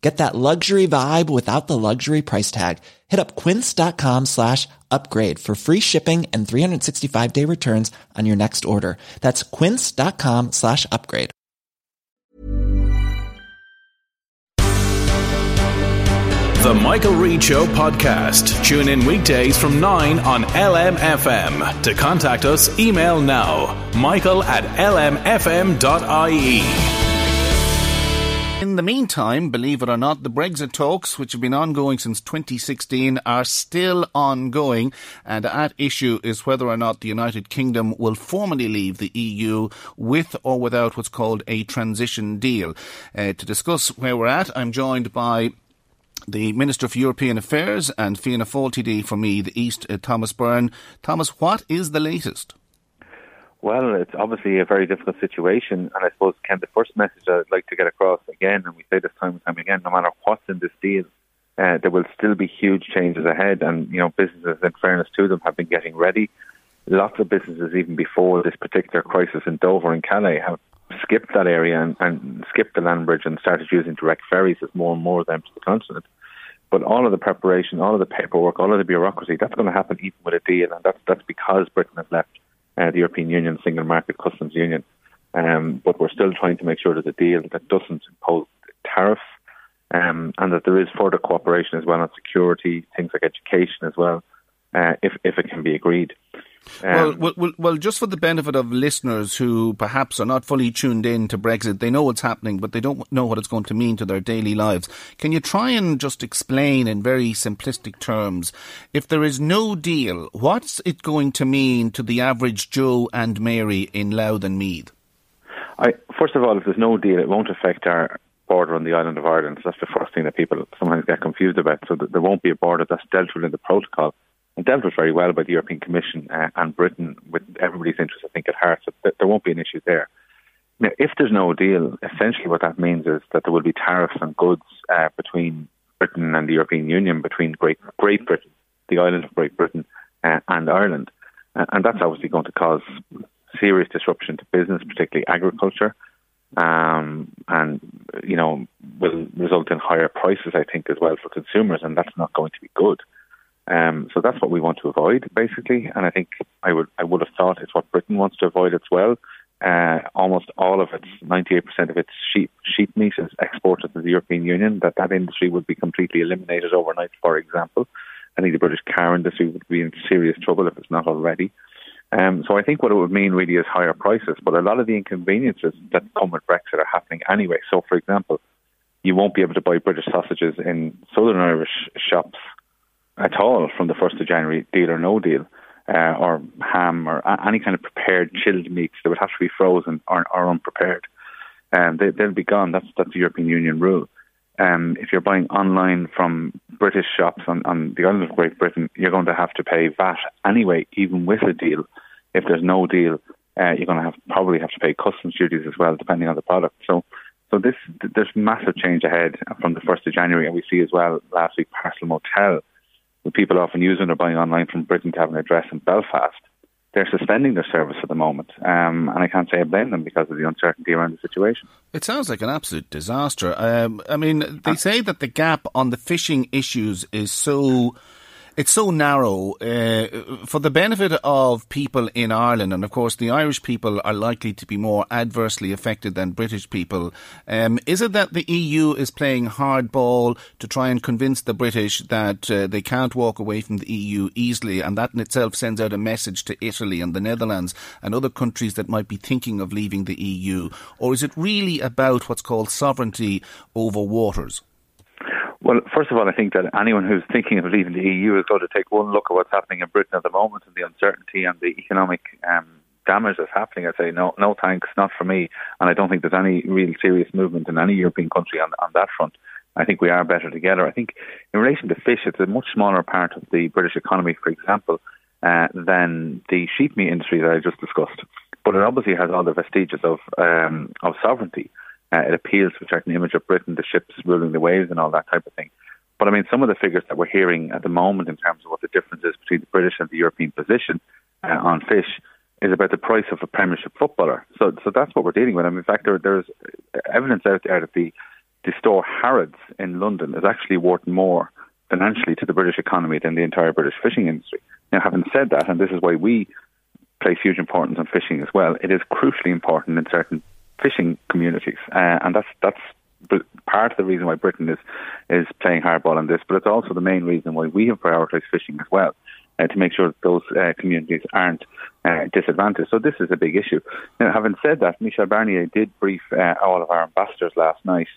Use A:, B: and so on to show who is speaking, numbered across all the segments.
A: Get that luxury vibe without the luxury price tag. Hit up quince.com slash upgrade for free shipping and 365 day returns on your next order. That's quince.com slash upgrade.
B: The Michael Reade Show podcast. Tune in weekdays from 9 on LMFM. To contact us, email now michael at lmfm.ie.
C: In the meantime, believe it or not, the Brexit talks, which have been ongoing since 2016, are still ongoing. And at issue is whether or not the United Kingdom will formally leave the EU with or without what's called a transition deal. Uh, to discuss where we're at, I'm joined by the Minister for European Affairs and Fianna Fáil TD for Meath East, uh, Thomas Byrne. Thomas, what is the latest?
D: Well, it's obviously a very difficult situation, and I suppose, Ken, the first message I'd like to get across again, and we say this time and time again, no matter what's in this deal, uh, there will still be huge changes ahead, and you know, businesses, in fairness to them, have been getting ready. Lots of businesses, even before this particular crisis in Dover and Calais, have skipped that area and, and skipped the land bridge and started using direct ferries as more and more of them to the continent. But all of the preparation, all of the paperwork, all of the bureaucracy, that's going to happen even with a deal, and that's that's because Britain has left uh, the European Union, Single Market Customs Union. Um, but we're still trying to make sure there's a deal that doesn't impose tariffs, um, and that there is further cooperation as well on security, things like education as well, uh, if if it can be agreed.
C: Um, well, well, well, just for the benefit of listeners who perhaps are not fully tuned in to Brexit, they know what's happening, but they don't know what it's going to mean to their daily lives. Can you try and just explain in very simplistic terms, if there is no deal, what's it going to mean to the average Joe and Mary in Louth and Meath?
D: I, first of all, if there's no deal, it won't affect our border on the island of Ireland. So that's the first thing that people sometimes get confused about. So there won't be a border that's dealt with in the protocol dealt with very well by the European Commission uh, and Britain with everybody's interest, I think, at heart. So th- there won't be an issue there. Now, if there's no deal, essentially what that means is that there will be tariffs on goods uh, between Britain and the European Union, between Great, Great Britain, the island of Great Britain, uh, and Ireland. Uh, and that's obviously going to cause serious disruption to business, particularly agriculture, um, and, you know, will result in higher prices, I think, as well for consumers, and that's not going to be good. Um, so that's what we want to avoid, basically. And I think I would I would have thought it's what Britain wants to avoid as well. Uh, almost all of its, 98% of its sheep sheep meat is exported to the European Union. That that industry would be completely eliminated overnight. For example, I think the British car industry would be in serious trouble if it's not already. Um, so I think what it would mean really is higher prices. But a lot of the inconveniences that come with Brexit are happening anyway. So, for example, you won't be able to buy British sausages in Southern Irish shops at all from the 1st of January, deal or no deal, uh, or ham or any kind of prepared chilled meats. They would have to be frozen or, or unprepared. Um, they, will be gone. That's, that's the European Union rule. Um, if you're buying online from British shops on, on the island of Great Britain, you're going to have to pay VAT anyway, even with a deal. If there's no deal, uh, you're going to have probably have to pay customs duties as well, depending on the product. So, so this there's massive change ahead from the first of January, and we see as well last week Parcel Motel the people often use when are buying online from Britain to have an address in Belfast, they're suspending their service at the moment. Um, and I can't say I blame them because of the uncertainty around the situation.
C: It sounds like an absolute disaster. Um, I mean, they say that the gap on the fishing issues is so it's so narrow. Uh, for the benefit of people in Ireland, and of course the Irish people are likely to be more adversely affected than British people, um, is it that the EU is playing hardball to try and convince the British that uh, they can't walk away from the EU easily, and that in itself sends out a message to Italy and the Netherlands and other countries that might be thinking of leaving the EU? Or is it really about what's called sovereignty over waters?
D: Well, first of all, I think that anyone who's thinking of leaving the EU has got to take one look at what's happening in Britain at the moment and the uncertainty and the economic um, damage that's happening. I say no, no thanks, not for me. And I don't think there's any real serious movement in any European country on, on that front. I think we are better together. I think in relation to fish, it's a much smaller part of the British economy, for example, uh, than the sheep meat industry that I just discussed. But it obviously has all the vestiges of um, of sovereignty. Uh, it appeals to a certain image of Britain, the ships ruling the waves and all that type of thing. But I mean, some of the figures that we're hearing at the moment in terms of what the difference is between the British and the European position uh, on fish is about the price of a Premiership footballer. So, so that's what we're dealing with. I mean, in fact, there, there's evidence out there that the the store Harrods in London is actually worth more financially to the British economy than the entire British fishing industry. Now, having said that, and this is why we place huge importance on fishing as well, it is crucially important in certain fishing communities, uh, and that's that's part of the reason why Britain is is playing hardball on this. But it's also the main reason why we have prioritised fishing as well. Uh, to make sure that those uh, communities aren't uh, disadvantaged. So this is a big issue. Now, having said that, Michel Barnier did brief uh, all of our ambassadors last night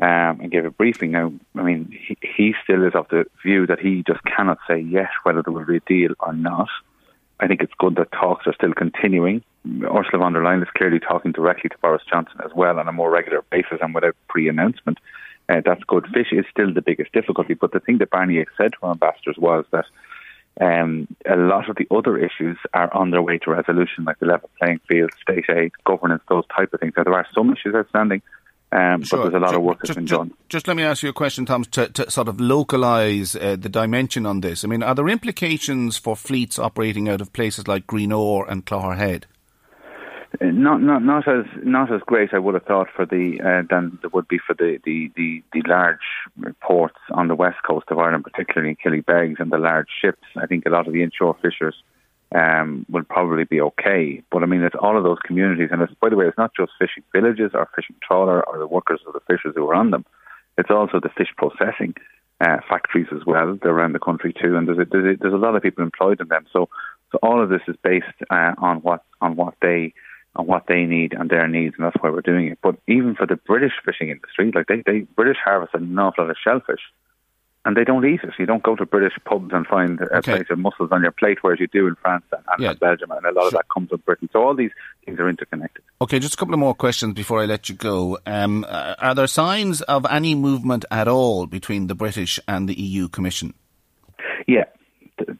D: um, and gave a briefing. Now, I mean, he, he still is of the view that he just cannot say yet whether there will be a deal or not. I think it's good that talks are still continuing. Ursula von der Leyen is clearly talking directly to Boris Johnson as well on a more regular basis and without pre-announcement. Uh, that's good. Fish is still the biggest difficulty, but the thing that Barnier said to our ambassadors was that um, a lot of the other issues are on their way to resolution, like the level playing field, state aid, governance, those type of things. Now, there are some issues outstanding, um, sure. But there's a lot just, of work that's been
C: just,
D: done.
C: Just let me ask you a question, Tom, to, to sort of localise uh, the dimension on this. I mean, are there implications for fleets operating out of places like Greenore and Clogherhead?
D: Uh, not not not as not as great I would have thought for the uh, than there would be for the, the, the, the large ports on the west coast of Ireland, particularly in Killybegs and the large ships. I think a lot of the inshore fishers um, will probably be okay. But I mean, it's all of those communities, and it's, by the way, it's not just fishing villages or fishing trawler or the workers or the fishers who are on them. It's also the fish processing uh, factories as well. They're around the country too, and there's a, there's a, there's a lot of people employed in them. So, so all of this is based uh, on what on what they on what they need and their needs, and that's why we're doing it. But even for the British fishing industry, like they, they British harvest an awful lot of shellfish and they don't eat it. You don't go to British pubs and find a okay. plate of mussels on your plate, whereas you do in France and, and yeah. Belgium, and a lot of that comes from Britain. So all these things are interconnected.
C: Okay, just a couple of more questions before I let you go. Um, uh, are there signs of any movement at all between the British and the EU Commission?
D: Yeah,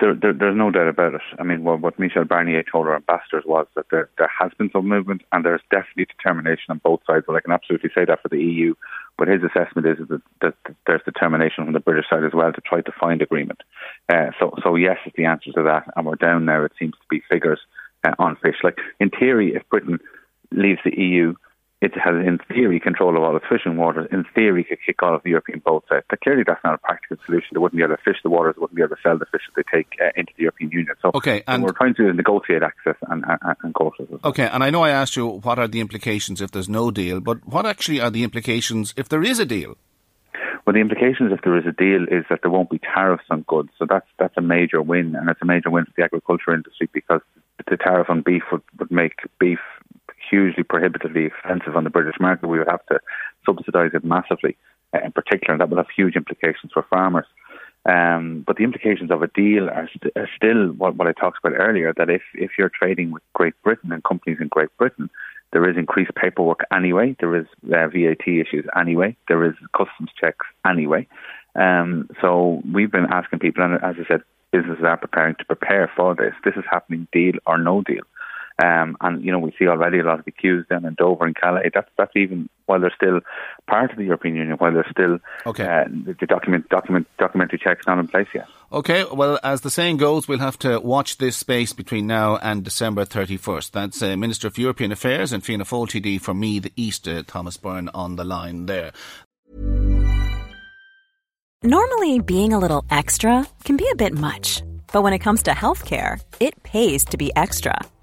D: there, there, there's no doubt about it. I mean, what, what Michel Barnier told our ambassadors was that there, there has been some movement and there's definitely determination on both sides. Well, I can absolutely say that for the EU. But his assessment is that, that, there's determination from the British side as well to try to find agreement. Uh, so, so yes is the answer to that. And we're down now, it seems to be figures uh, on fish. Like, in theory, if Britain leaves the EU, it has, in theory, control of all its fishing waters. In theory, could kick all of the European boats out. But clearly, that's not a practical solution. They wouldn't be able to fish the waters. They wouldn't be able to sell the fish that they take uh, into the European Union. So,
C: okay, and
D: we're trying to negotiate access and, and, and quotas. Well.
C: Okay, and I know I asked you what are the implications if there's no deal, but what actually are the implications if there is a deal?
D: Well, the implications if there is a deal is that there won't be tariffs on goods. So that's that's a major win, and it's a major win for the agriculture industry because the tariff on beef would, would make beef hugely prohibitively expensive on the British market. We would have to subsidise it massively, uh, in particular, and that would have huge implications for farmers. Um, but the implications of a deal are, st- are still what, what I talked about earlier. That if, if you're trading with Great Britain and companies in Great Britain, there is increased paperwork anyway. There is uh, VAT issues anyway. There is customs checks anyway. Um, so we've been asking people, and as I said, businesses are preparing to prepare for this. This is happening, deal or no deal. Um, and you know we see already a lot of the queues down in Dover and Calais. That's that's even while they're still part of the European Union, while they're still okay. Uh, the, the document document documentary checks not in place yet.
C: Okay, well as the saying goes, we'll have to watch this space between now and December thirty first. That's uh, Minister of European Affairs and Fianna Fáil TD for Meath East, uh, Thomas Byrne on the line there.
E: Normally, being a little extra can be a bit much, but when it comes to healthcare, it pays to be extra.